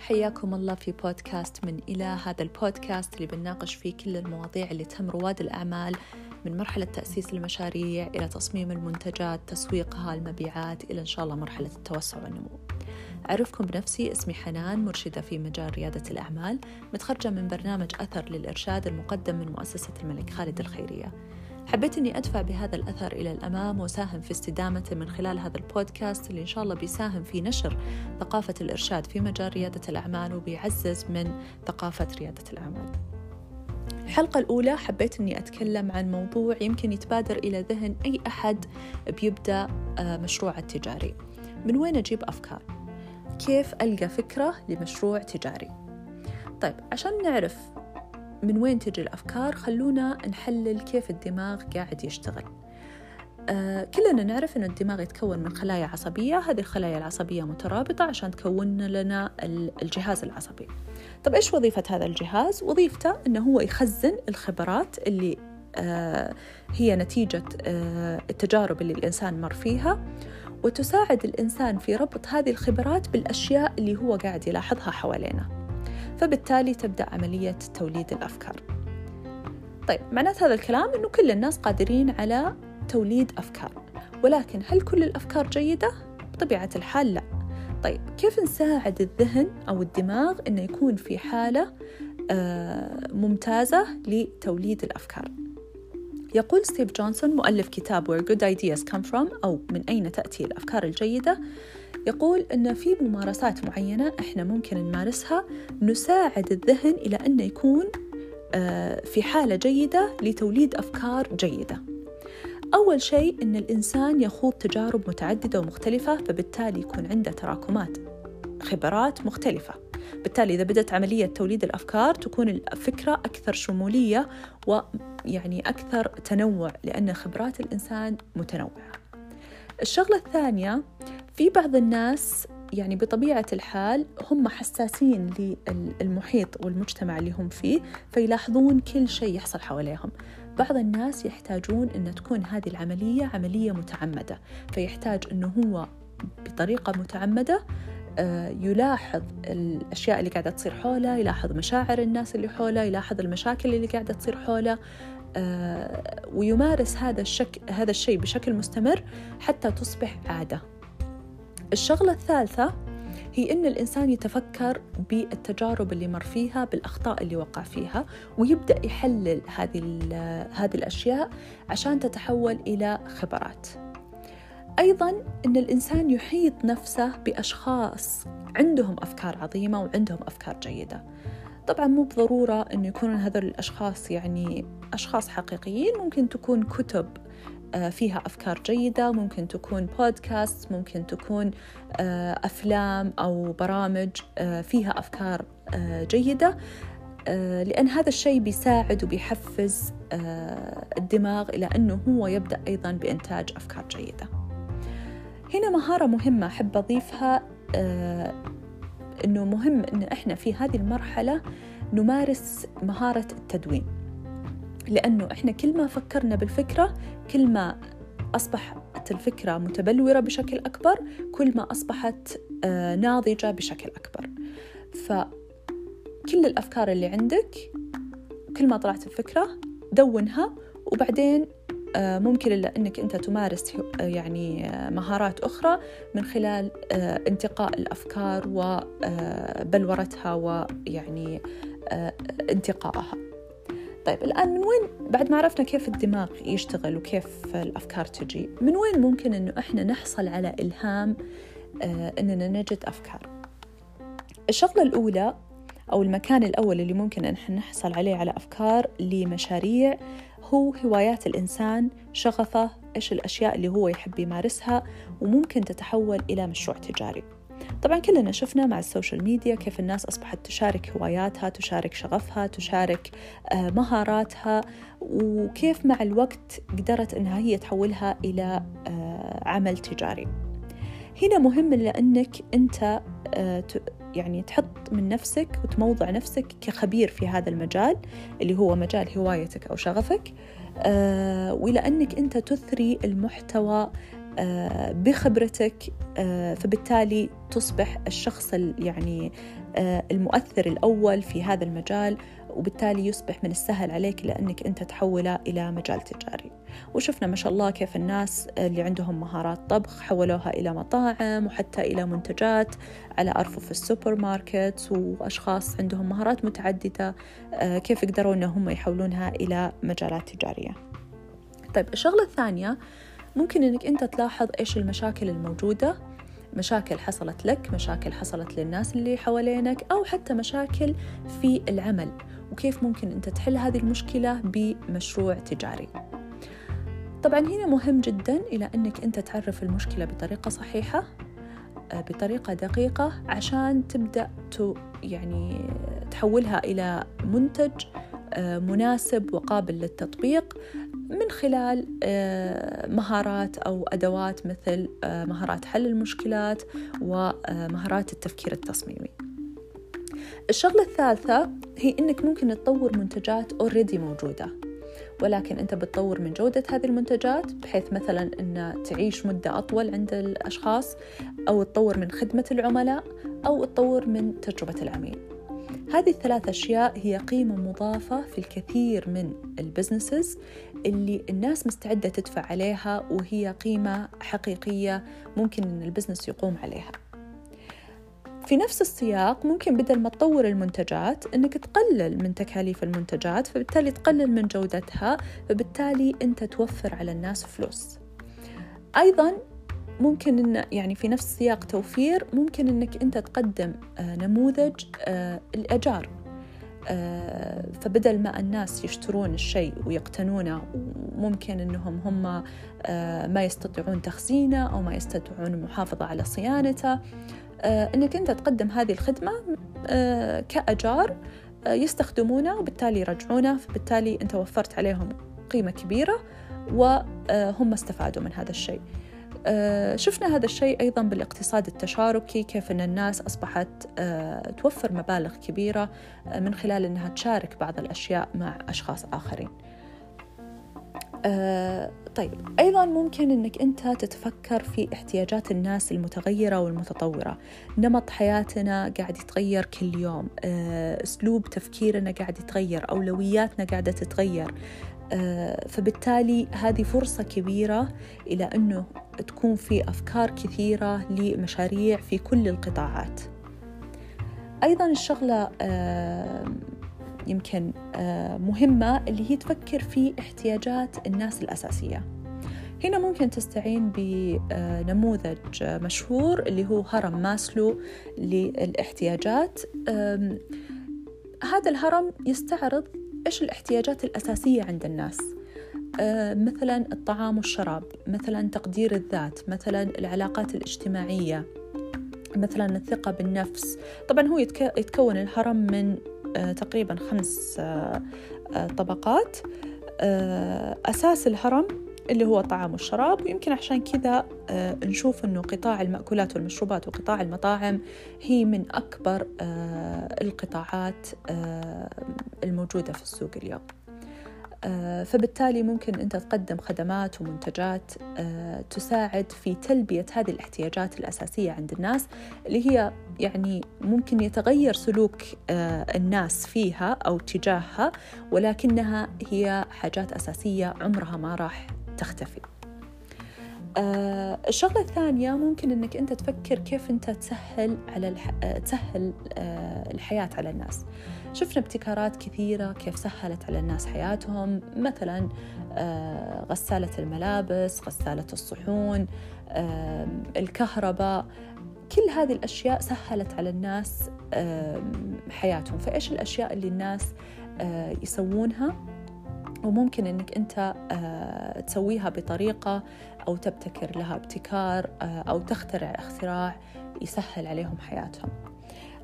حياكم الله في بودكاست من إلى هذا البودكاست اللي بنناقش فيه كل المواضيع اللي تهم رواد الأعمال من مرحلة تأسيس المشاريع إلى تصميم المنتجات تسويقها المبيعات إلى إن شاء الله مرحلة التوسع والنمو. أعرفكم بنفسي اسمي حنان مرشدة في مجال ريادة الأعمال متخرجة من برنامج أثر للإرشاد المقدم من مؤسسة الملك خالد الخيرية. حبيت أني أدفع بهذا الأثر إلى الأمام وساهم في استدامته من خلال هذا البودكاست اللي إن شاء الله بيساهم في نشر ثقافة الإرشاد في مجال ريادة الأعمال وبيعزز من ثقافة ريادة الأعمال الحلقة الأولى حبيت أني أتكلم عن موضوع يمكن يتبادر إلى ذهن أي أحد بيبدأ آه، مشروع التجاري من وين أجيب أفكار؟ كيف ألقى فكرة لمشروع تجاري؟ طيب عشان نعرف من وين تجي الأفكار؟ خلونا نحلل كيف الدماغ قاعد يشتغل. آه كلنا نعرف أن الدماغ يتكون من خلايا عصبية. هذه الخلايا العصبية مترابطة عشان تكون لنا الجهاز العصبي. طب إيش وظيفة هذا الجهاز؟ وظيفته أنه هو يخزن الخبرات اللي آه هي نتيجة آه التجارب اللي الإنسان مر فيها. وتساعد الإنسان في ربط هذه الخبرات بالأشياء اللي هو قاعد يلاحظها حوالينا. فبالتالي تبدأ عملية توليد الأفكار. طيب معنات هذا الكلام أنه كل الناس قادرين على توليد أفكار ولكن هل كل الأفكار جيدة؟ بطبيعة الحال لا. طيب كيف نساعد الذهن أو الدماغ أنه يكون في حالة آه، ممتازة لتوليد الأفكار؟ يقول ستيف جونسون مؤلف كتاب Where Good Ideas Come From أو من أين تأتي الأفكار الجيدة؟ يقول أن في ممارسات معينة إحنا ممكن نمارسها نساعد الذهن إلى أنه يكون آه، في حالة جيدة لتوليد أفكار جيدة. أول شيء أن الإنسان يخوض تجارب متعددة ومختلفة فبالتالي يكون عنده تراكمات خبرات مختلفة. بالتالي إذا بدأت عملية توليد الأفكار تكون الفكرة أكثر شمولية ويعني أكثر تنوع لأن خبرات الإنسان متنوعة. الشغلة الثانية في بعض الناس يعني بطبيعة الحال هم حساسين للمحيط والمجتمع اللي هم فيه فيلاحظون كل شيء يحصل حواليهم. بعض الناس يحتاجون أن تكون هذه العملية عملية متعمدة فيحتاج أنه هو بطريقة متعمدة آه، يلاحظ الأشياء اللي قاعدة تصير حوله يلاحظ مشاعر الناس اللي حوله يلاحظ المشاكل اللي قاعدة تصير حوله آه، ويمارس هذا الشك هذا الشيء بشكل مستمر حتى تصبح عادة. الشغلة الثالثة هي إن الإنسان يتفكر بالتجارب اللي مر فيها بالأخطاء اللي وقع فيها ويبدأ يحلل هذه هذه الأشياء عشان تتحول إلى خبرات. أيضا إن الإنسان يحيط نفسه بأشخاص عندهم أفكار عظيمة وعندهم أفكار جيدة. طبعا مو بضرورة أنه يكونون هذول الأشخاص يعني أشخاص حقيقيين ممكن تكون كتب فيها أفكار جيدة ممكن تكون بودكاست ممكن تكون آه، أفلام أو برامج آه، فيها أفكار جيدة. لأن هذا الشيء بيساعد وبيحفز الدماغ إلى أنه هو يبدأ أيضا بإنتاج أفكار جيدة. هنا مهارة مهمة أحب أضيفها أنه مهم أن إحنا في هذه المرحلة نمارس مهارة التدوين. لأنه إحنا كل ما فكرنا بالفكرة كل ما أصبحت الفكرة متبلورة بشكل أكبر كل ما أصبحت آه، ناضجة بشكل أكبر. فكل الأفكار اللي عندك كل ما طلعت الفكرة دونها وبعدين آه، ممكن إلا أنك أنت تمارس يعني آه، مهارات أخرى من خلال انتقاء الأفكار وبلورتها ويعني انتقائها طيب الآن من وين بعد ما عرفنا كيف الدماغ يشتغل وكيف الأفكار تجي من وين ممكن أنه إحنا نحصل على إلهام أننا نجد أفكار؟ الشغلة الأولى أو المكان الأول اللي ممكن أن نحصل عليه على أفكار لمشاريع هو هوايات الإنسان شغفه إيش الأشياء اللي هو يحب يمارسها وممكن تتحول إلى مشروع تجاري. طبعا كلنا شفنا مع ال social media كيف الناس أصبحت تشارك هواياتها تشارك شغفها تشارك آه، مهاراتها وكيف مع الوقت قدرت أنها هي تحولها إلى آه، عمل تجاري. هنا مهم لأنك أنت آه، يعني تحط من نفسك وتموضع نفسك كخبير في هذا المجال اللي هو مجال هوايتك أو شغفك ولأنك أنت تثري المحتوى بخبرتك فبالتالي تصبح الشخص يعني المؤثر الأول في هذا المجال وبالتالي يصبح من السهل عليك لأنك أنت تحوله إلى مجال تجاري. وشفنا ما شاء الله كيف الناس اللي عندهم مهارات طبخ حولوها إلى مطاعم وحتى إلى منتجات على أرفف السوبر ماركت وأشخاص عندهم مهارات متعددة آه، كيف يقدروا أنهم يحولونها إلى مجالات تجارية. طيب الشغلة الثانية ممكن أنك أنت تلاحظ إيش المشاكل الموجودة. مشاكل حصلت لك مشاكل حصلت للناس اللي حوالينك أو حتى مشاكل في العمل. وكيف ممكن أنت تحل هذه المشكلة بمشروع تجاري. طبعا هنا مهم جدا إلى أنك أنت تعرف المشكلة بطريقة صحيحة آه، بطريقة دقيقة عشان تبدأ يعني تحولها إلى منتج آه، مناسب وقابل للتطبيق. من خلال آه، مهارات أو أدوات مثل مهارات حل المشكلات ومهارات التفكير التصميمي. الشغلة الثالثة هي إنك ممكن تطور منتجات اوريدي موجودة ولكن أنت بتطور من جودة هذه المنتجات بحيث مثلا أن تعيش مدة أطول عند الأشخاص أو تطور من خدمة العملاء أو تطور من تجربة العميل. هذه الثلاث أشياء هي قيمة مضافة في الكثير من ال businesses اللي الناس مستعدة تدفع عليها وهي قيمة حقيقية ممكن أن ال business يقوم عليها. في نفس السياق ممكن بدل ما تطور المنتجات إنك تقلل من تكاليف المنتجات فبالتالي تقلل من جودتها فبالتالي أنت توفر على الناس فلوس. أيضا ممكن إن يعني في نفس سياق توفير ممكن إنك أنت تقدم آه، نموذج آه، الايجار آه، فبدل ما الناس يشترون الشيء ويقتنونه وممكن إنهم هم ما يستطيعون تخزينه أو ما يستطيعون المحافظه على صيانته. آه، إنك أنت تقدم هذه الخدمة آه، كأجار آه، يستخدمونه وبالتالي يرجعونه فبالتالي أنت وفرت عليهم قيمة كبيرة وهم استفادوا من هذا الشيء. شفنا هذا الشيء أيضا بالاقتصاد التشاركي كيف أن الناس أصبحت توفر مبالغ كبيرة من خلال أنها تشارك بعض الأشياء مع أشخاص آخرين. آه طيب أيضا ممكن أنك أنت تتفكر في احتياجات الناس المتغيرة والمتطورة. نمط حياتنا قاعد يتغير كل يوم آه أسلوب تفكيرنا قاعد يتغير أولوياتنا قاعدة تتغير. آه فبالتالي هذه فرصة كبيرة إلى أنه تكون في أفكار كثيرة لمشاريع في كل القطاعات. أيضا الشغلة آه يمكن آه، مهمة اللي هي تفكر في احتياجات الناس الأساسية. هنا ممكن تستعين بنموذج مشهور اللي هو هرم ماسلو للإحتياجات. هذا الهرم يستعرض إيش الاحتياجات الأساسية عند الناس؟ مثلا الطعام والشراب مثلا تقدير الذات مثلا العلاقات الاجتماعية مثلا الثقة بالنفس. طبعا هو يتكون الهرم من آه، تقريبا خمس آه، آه، طبقات. أساس الهرم اللي هو الطعام والشراب ويمكن عشان كذا نشوف أنه قطاع المأكولات والمشروبات وقطاع المطاعم هي من أكبر القطاعات الموجودة في السوق اليوم. آه، فبالتالي ممكن أنت تقدم خدمات ومنتجات آه، تساعد في تلبية هذه الاحتياجات الأساسية عند الناس اللي هي يعني ممكن يتغير سلوك آه، الناس فيها أو تجاهها ولكنها هي حاجات أساسية عمرها ما راح تختفي. آه الشغلة الثانية ممكن إنك أنت تفكر كيف أنت تسهل على الح... تسهل آه الحياة على الناس. شفنا ابتكارات كثيرة كيف سهلت على الناس حياتهم. مثلا آه غسالة الملابس غسالة الصحون آه الكهرباء. كل هذه الأشياء سهلت على الناس آه حياتهم. فإيش الأشياء اللي الناس آه يسوونها؟ وممكن إنك أنت آه تسويها بطريقة أو تبتكر لها ابتكار آه أو تخترع اختراع يسهل عليهم حياتهم.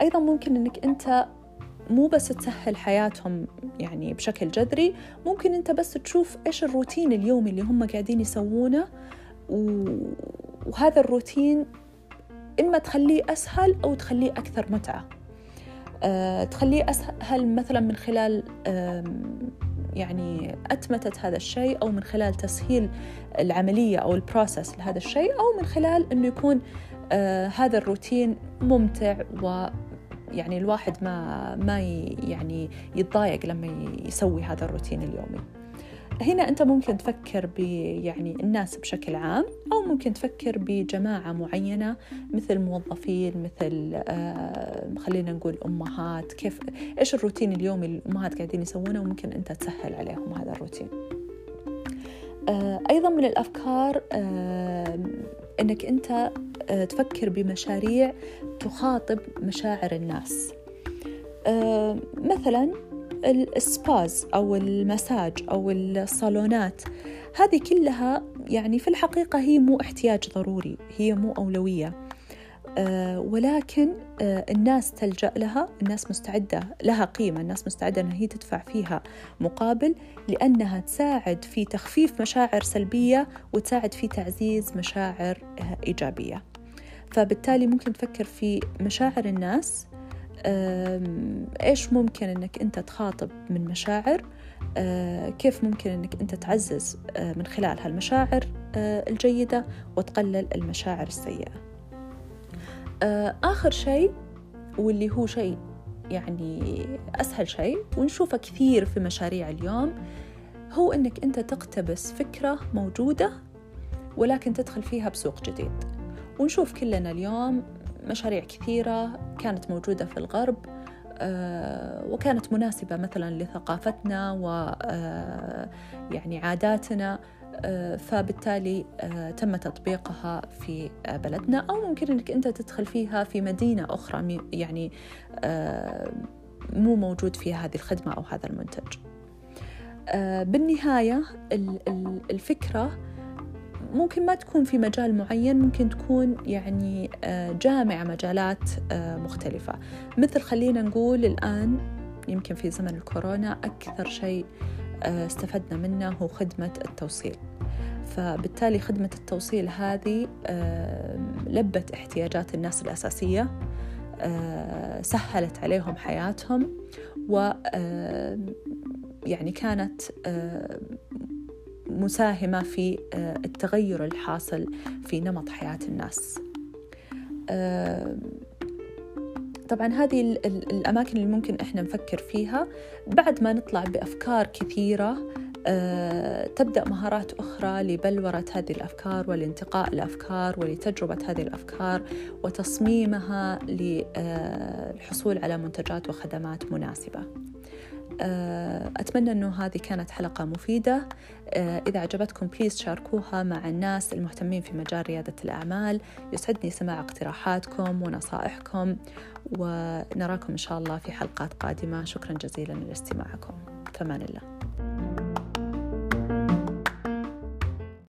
أيضا ممكن إنك أنت مو بس تسهل حياتهم يعني بشكل جذري ممكن أنت بس تشوف إيش الروتين اليومي اللي هم قاعدين يسوونه وهذا الروتين إما تخليه أسهل أو تخليه أكثر متعة. أه تخليه أسهل مثلا من خلال يعني أتمتت هذا الشيء أو من خلال تسهيل العملية أو البروسس لهذا الشيء أو من خلال أنه يكون آه هذا الروتين ممتع و يعني الواحد ما ما يعني يتضايق لما يسوي هذا الروتين اليومي. هنا أنت ممكن تفكر يعني الناس بشكل عام أو ممكن تفكر بجماعة معينة مثل موظفين مثل آه خلينا نقول أمهات. كيف إيش الروتين اليومي اللي الأمهات قاعدين يسوونه وممكن أنت تسهل عليهم هذا الروتين. آه أيضا من الأفكار آه أنك أنت آه تفكر بمشاريع تخاطب مشاعر الناس. آه مثلا السباز أو المساج أو الصالونات هذه كلها يعني في الحقيقة هي مو احتياج ضروري هي مو أولوية. أه ولكن أه الناس تلجأ لها الناس مستعدة لها قيمة الناس مستعدة أنها هي تدفع فيها مقابل لأنها تساعد في تخفيف مشاعر سلبية وتساعد في تعزيز مشاعر أه إيجابية. فبالتالي ممكن تفكر في مشاعر الناس إيش ممكن إنك أنت تخاطب من مشاعر؟ كيف ممكن إنك أنت تعزز من خلال هالمشاعر الجيدة وتقلل المشاعر السيئة؟ آخر شيء واللي هو شيء يعني أسهل شيء ونشوفه كثير في مشاريع اليوم هو إنك أنت تقتبس فكرة موجودة ولكن تدخل فيها بسوق جديد. ونشوف كلنا اليوم مشاريع كثيرة كانت موجودة في الغرب وكانت مناسبة مثلا لثقافتنا و يعني عاداتنا فبالتالي تم تطبيقها في بلدنا أو ممكن أنك أنت تدخل فيها في مدينة أخرى يعني مو موجود فيها هذه الخدمة أو هذا المنتج. بالنهاية الفكرة ممكن ما تكون في مجال معين ممكن تكون يعني جامعة مجالات مختلفة. مثل خلينا نقول الآن يمكن في زمن الكورونا أكثر شيء استفدنا منه هو خدمة التوصيل. فبالتالي خدمة التوصيل هذه لبت احتياجات الناس الأساسية سهلت عليهم حياتهم و يعني كانت مساهمة في التغير الحاصل في نمط حياة الناس. طبعا هذه الأماكن اللي ممكن إحنا نفكر فيها. بعد ما نطلع بأفكار كثيرة تبدأ مهارات أخرى لبلورة هذه الأفكار والانتقاء الأفكار ولتجربة هذه الأفكار وتصميمها للحصول على منتجات وخدمات مناسبة. أتمنى أنه هذه كانت حلقة مفيدة. إذا عجبتكم بليز شاركوها مع الناس المهتمين في مجال ريادة الأعمال. يسعدني سماع اقتراحاتكم ونصائحكم ونراكم إن شاء الله في حلقات قادمة. شكرا جزيلا لاستماعكم. فمان الله.